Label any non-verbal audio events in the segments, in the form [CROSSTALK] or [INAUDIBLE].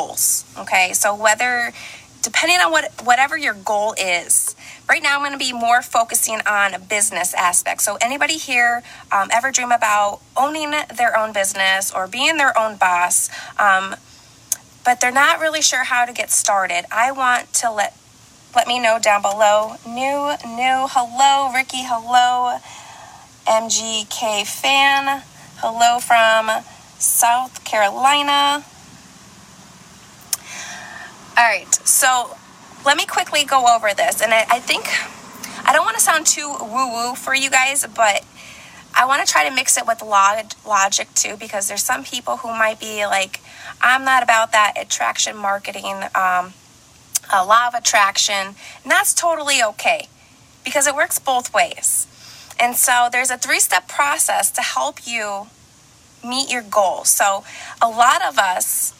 goals. Okay, so whether depending on what whatever your goal is. Right now, I'm going to be more focusing on a business aspect So, anybody here um, ever dream about owning their own business or being their own boss, um, but they're not really sure how to get started? I want to let let me know down below. New, new, hello, Ricky, hello, MGK fan, hello from South Carolina. Right, so let me quickly go over this. And I, I think I don't want to sound too woo woo for you guys, but I want to try to mix it with log- logic too, because there's some people who might be like, I'm not about that attraction marketing, um, a law of attraction. And that's totally okay because it works both ways. And so there's a three step process to help you meet your goal. So a lot of us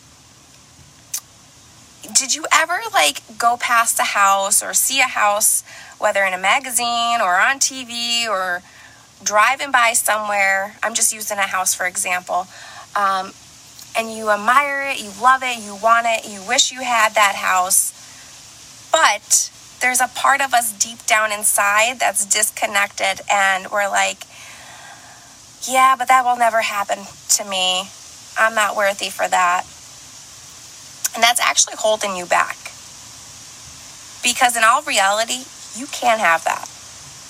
did you ever like go past a house or see a house, whether in a magazine or on TV or driving by somewhere? I'm just using a house for example. Um, and you admire it, you love it, you want it, you wish you had that house. But there's a part of us deep down inside that's disconnected, and we're like, yeah, but that will never happen to me. I'm not worthy for that. And that's actually holding you back. Because in all reality, you can't have that.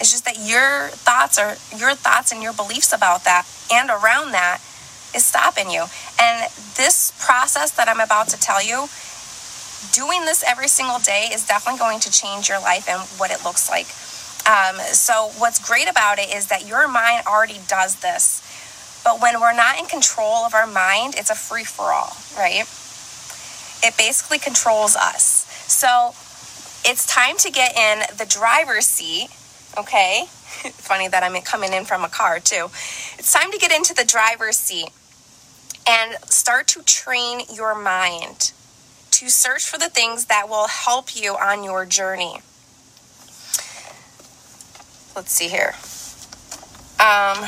It's just that your thoughts are your thoughts and your beliefs about that and around that is stopping you. And this process that I'm about to tell you, doing this every single day is definitely going to change your life and what it looks like. Um, so, what's great about it is that your mind already does this. But when we're not in control of our mind, it's a free for all, right? It basically controls us. So it's time to get in the driver's seat, okay? [LAUGHS] Funny that I'm coming in from a car too. It's time to get into the driver's seat and start to train your mind to search for the things that will help you on your journey. Let's see here. Um,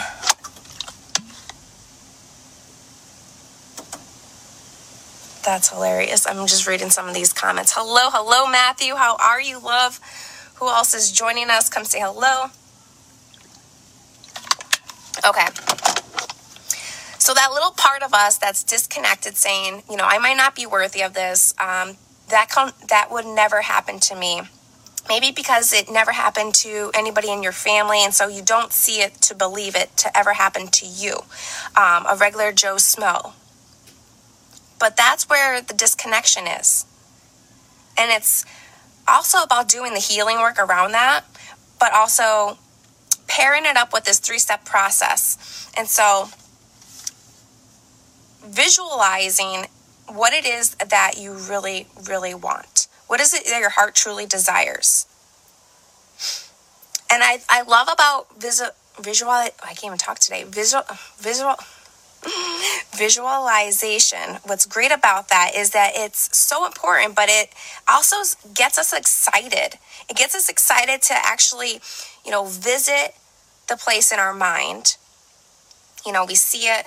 That's hilarious. I'm just reading some of these comments. Hello, hello, Matthew. How are you, love? Who else is joining us? Come say hello. Okay. So that little part of us that's disconnected, saying, you know, I might not be worthy of this. Um, that con- that would never happen to me. Maybe because it never happened to anybody in your family, and so you don't see it to believe it to ever happen to you. Um, a regular Joe Smo, but that's where the disconnection is. And it's also about doing the healing work around that, but also pairing it up with this three step process. And so visualizing what it is that you really, really want. What is it that your heart truly desires? And I, I love about visual, visual, I can't even talk today. Visual, visual, visualization. What's great about that is that it's so important but it also gets us excited. It gets us excited to actually you know visit the place in our mind. You know we see it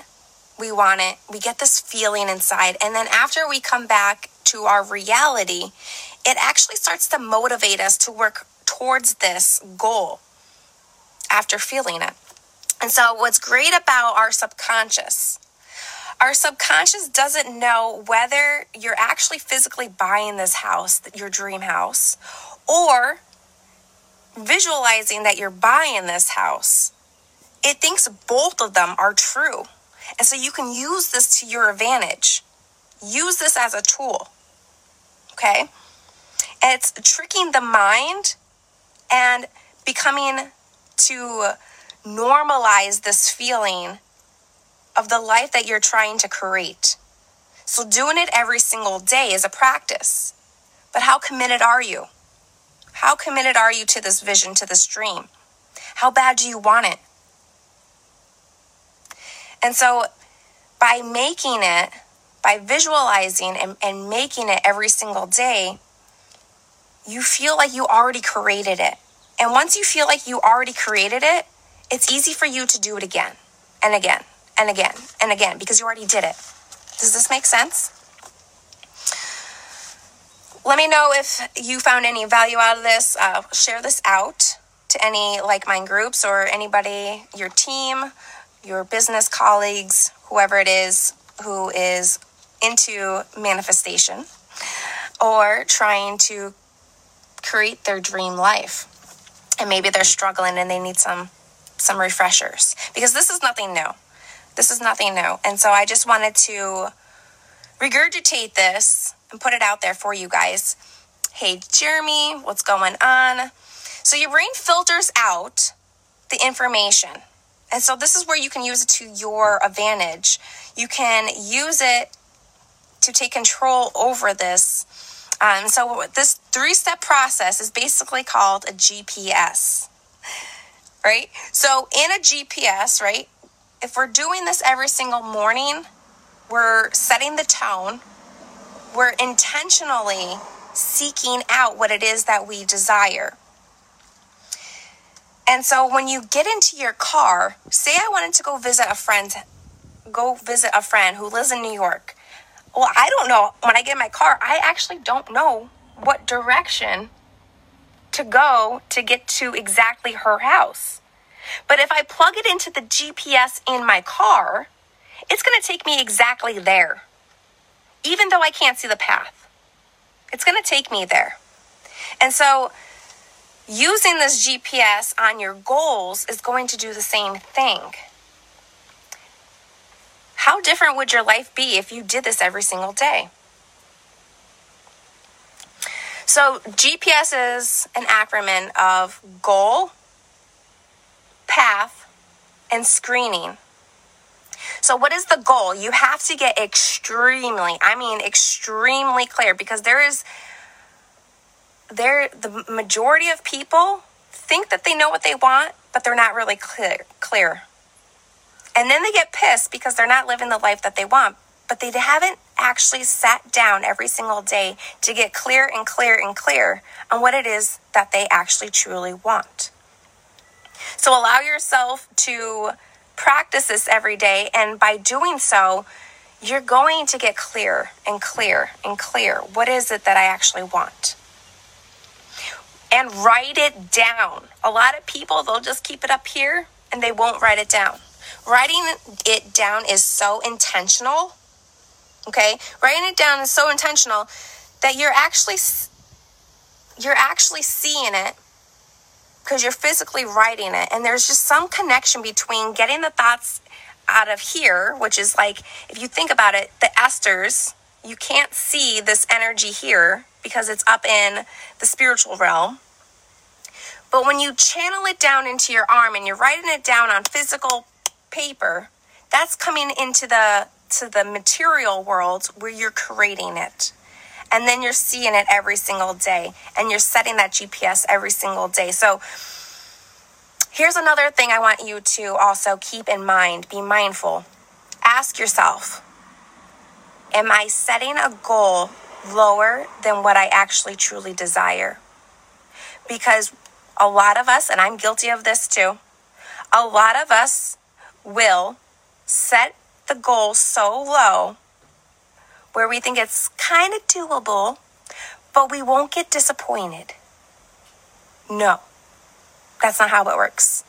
we want it we get this feeling inside and then after we come back to our reality it actually starts to motivate us to work towards this goal after feeling it and so, what's great about our subconscious, our subconscious doesn't know whether you're actually physically buying this house, your dream house, or visualizing that you're buying this house. It thinks both of them are true. And so, you can use this to your advantage. Use this as a tool. Okay? And it's tricking the mind and becoming to normalize this feeling of the life that you're trying to create. So, doing it every single day is a practice. But how committed are you? How committed are you to this vision, to this dream? How bad do you want it? And so, by making it, by visualizing and, and making it every single day, you feel like you already created it. And once you feel like you already created it, it's easy for you to do it again and again and again and again because you already did it. Does this make sense? Let me know if you found any value out of this. Uh, share this out to any like mind groups or anybody, your team, your business colleagues, whoever it is who is into manifestation or trying to create their dream life. And maybe they're struggling and they need some some refreshers because this is nothing new. This is nothing new. And so I just wanted to regurgitate this and put it out there for you guys. Hey, Jeremy, what's going on? So your brain filters out the information. And so this is where you can use it to your advantage. You can use it to take control over this. Um, so this three-step process is basically called a GPS. Right? So in a GPS, right? If we're doing this every single morning, we're setting the tone. We're intentionally seeking out what it is that we desire. And so when you get into your car, say I wanted to go visit a friend, go visit a friend who lives in New York. Well, I don't know. When I get in my car, I actually don't know what direction to go to get to exactly her house. But if I plug it into the GPS in my car, it's going to take me exactly there, even though I can't see the path. It's going to take me there. And so, using this GPS on your goals is going to do the same thing. How different would your life be if you did this every single day? So, GPS is an acronym of goal, path, and screening. So, what is the goal? You have to get extremely, I mean, extremely clear because there is there the majority of people think that they know what they want, but they're not really clear. clear. And then they get pissed because they're not living the life that they want, but they haven't actually sat down every single day to get clear and clear and clear on what it is that they actually truly want. So allow yourself to practice this every day, and by doing so, you're going to get clear and clear and clear. What is it that I actually want? and write it down. A lot of people, they'll just keep it up here and they won't write it down. Writing it down is so intentional. Okay? Writing it down is so intentional that you're actually you're actually seeing it because you're physically writing it and there's just some connection between getting the thoughts out of here, which is like if you think about it, the ethers, you can't see this energy here because it's up in the spiritual realm. But when you channel it down into your arm and you're writing it down on physical paper, that's coming into the to the material world where you're creating it. And then you're seeing it every single day and you're setting that GPS every single day. So here's another thing I want you to also keep in mind, be mindful. Ask yourself, am I setting a goal lower than what I actually truly desire? Because a lot of us, and I'm guilty of this too, a lot of us will set the goal so low where we think it's kind of doable, but we won't get disappointed. No, that's not how it works.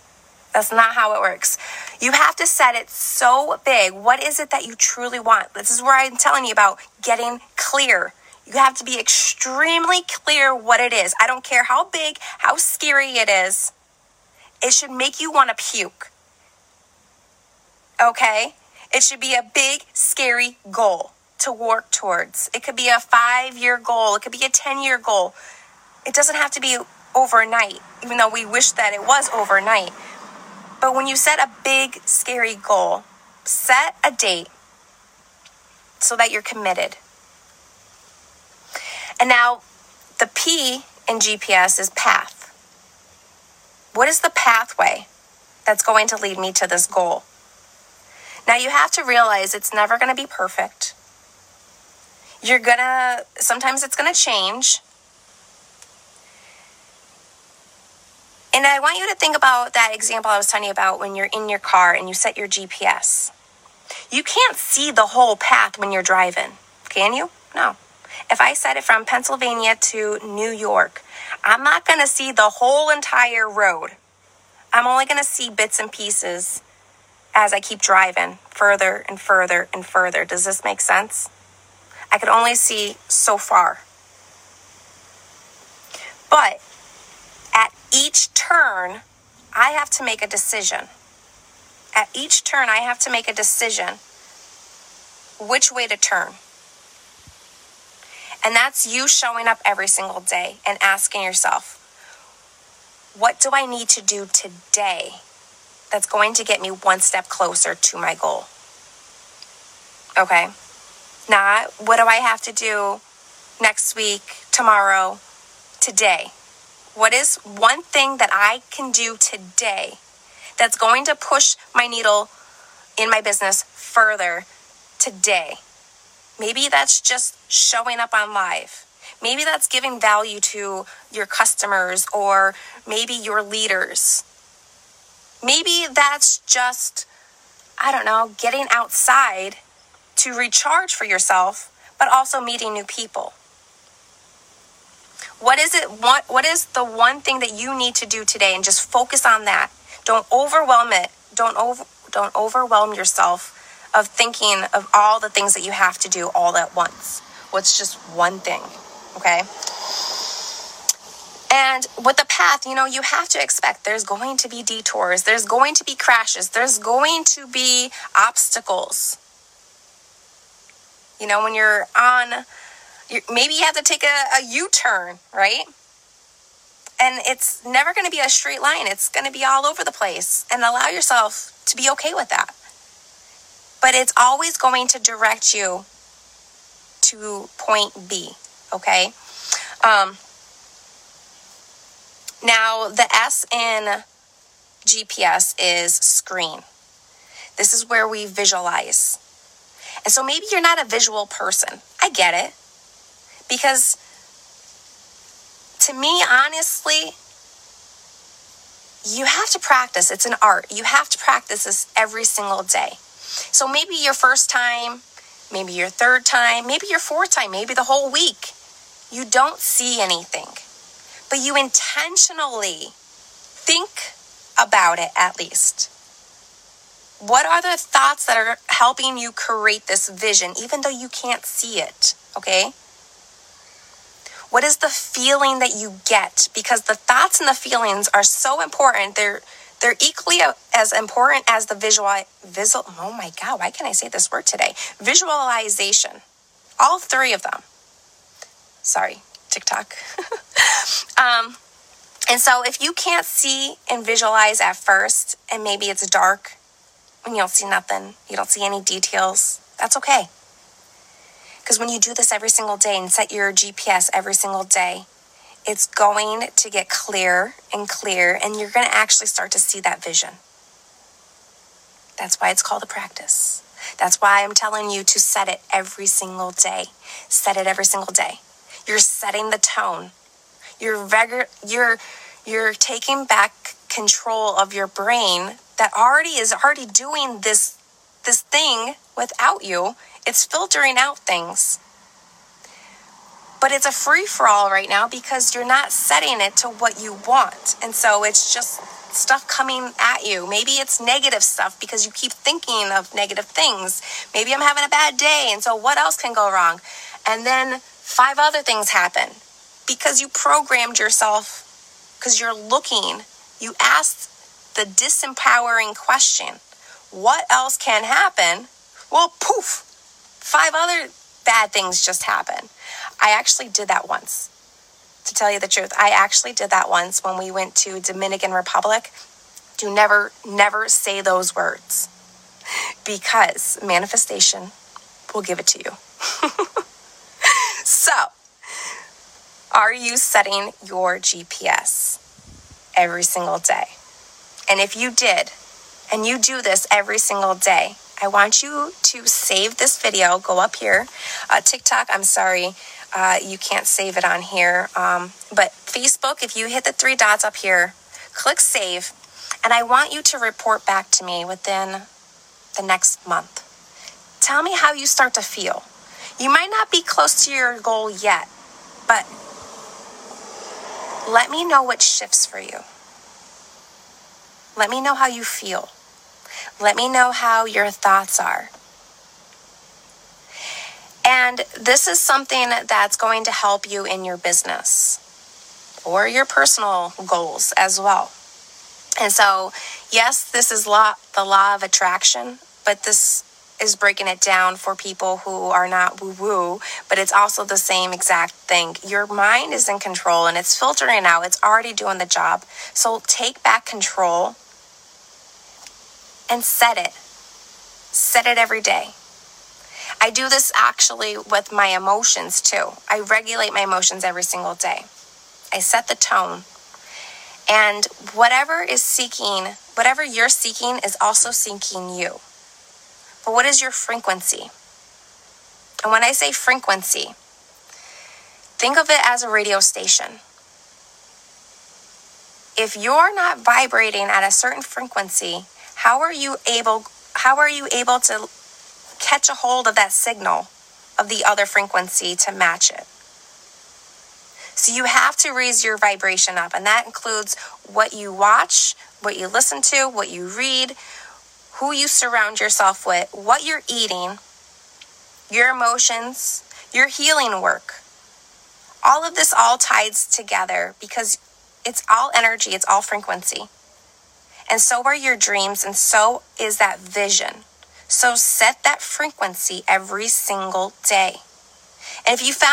That's not how it works. You have to set it so big. What is it that you truly want? This is where I'm telling you about getting clear. You have to be extremely clear what it is. I don't care how big, how scary it is. It should make you want to puke. Okay? It should be a big, scary goal to work towards. It could be a five year goal, it could be a 10 year goal. It doesn't have to be overnight, even though we wish that it was overnight. But when you set a big, scary goal, set a date so that you're committed. And now the P in GPS is path. What is the pathway that's going to lead me to this goal? Now you have to realize it's never going to be perfect. You're going to, sometimes it's going to change. And I want you to think about that example I was telling you about when you're in your car and you set your GPS. You can't see the whole path when you're driving, can you? No. If I set it from Pennsylvania to New York, I'm not going to see the whole entire road. I'm only going to see bits and pieces as I keep driving further and further and further. Does this make sense? I could only see so far. But at each turn, I have to make a decision. At each turn, I have to make a decision which way to turn. And that's you showing up every single day and asking yourself, what do I need to do today that's going to get me one step closer to my goal? Okay. Not what do I have to do next week, tomorrow, today? What is one thing that I can do today that's going to push my needle in my business further today? Maybe that's just showing up on live. Maybe that's giving value to your customers or maybe your leaders. Maybe that's just, I don't know, getting outside to recharge for yourself, but also meeting new people. What is it what what is the one thing that you need to do today and just focus on that. Don't overwhelm it. Don't over don't overwhelm yourself of thinking of all the things that you have to do all at once. What's just one thing, okay? And with the path, you know, you have to expect there's going to be detours, there's going to be crashes, there's going to be obstacles. You know, when you're on, you're, maybe you have to take a, a U turn, right? And it's never going to be a straight line, it's going to be all over the place. And allow yourself to be okay with that. But it's always going to direct you to point B, okay? Um, now, the S in GPS is screen. This is where we visualize. And so maybe you're not a visual person. I get it. Because to me, honestly, you have to practice. It's an art. You have to practice this every single day. So maybe your first time, maybe your third time, maybe your fourth time, maybe the whole week, you don't see anything. But you intentionally think about it at least. What are the thoughts that are helping you create this vision, even though you can't see it? Okay. What is the feeling that you get? Because the thoughts and the feelings are so important. They're they're equally as important as the visual visual oh my god, why can't I say this word today? Visualization. All three of them. Sorry, TikTok. [LAUGHS] um, and so if you can't see and visualize at first, and maybe it's dark and you don't see nothing, you don't see any details, that's okay. Because when you do this every single day and set your GPS every single day, it's going to get clear and clear, and you're going to actually start to see that vision. That's why it's called a practice. That's why I'm telling you to set it every single day. Set it every single day. You're setting the tone. You're regu- you're you're taking back control of your brain that already is already doing this this thing without you. It's filtering out things. But it's a free for all right now because you're not setting it to what you want. And so it's just stuff coming at you. Maybe it's negative stuff because you keep thinking of negative things. Maybe I'm having a bad day. And so what else can go wrong? And then five other things happen because you programmed yourself because you're looking, you asked the disempowering question what else can happen? Well, poof, five other bad things just happen. I actually did that once. To tell you the truth, I actually did that once when we went to Dominican Republic. Do never, never say those words because manifestation will give it to you. [LAUGHS] so, are you setting your GPS every single day? And if you did, and you do this every single day, I want you to save this video. Go up here. Uh, TikTok, I'm sorry, uh, you can't save it on here. Um, but Facebook, if you hit the three dots up here, click save. And I want you to report back to me within the next month. Tell me how you start to feel. You might not be close to your goal yet, but let me know what shifts for you. Let me know how you feel. Let me know how your thoughts are. And this is something that's going to help you in your business or your personal goals as well. And so, yes, this is law, the law of attraction, but this is breaking it down for people who are not woo woo, but it's also the same exact thing. Your mind is in control and it's filtering out, it's already doing the job. So take back control and set it. Set it every day. I do this actually with my emotions too. I regulate my emotions every single day. I set the tone. And whatever is seeking, whatever you're seeking is also seeking you. But what is your frequency? And when I say frequency, think of it as a radio station. If you're not vibrating at a certain frequency, how are you able how are you able to catch a hold of that signal of the other frequency to match it? So you have to raise your vibration up, and that includes what you watch, what you listen to, what you read, who you surround yourself with, what you're eating, your emotions, your healing work. All of this all ties together because it's all energy, it's all frequency. And so are your dreams, and so is that vision. So set that frequency every single day. And if you found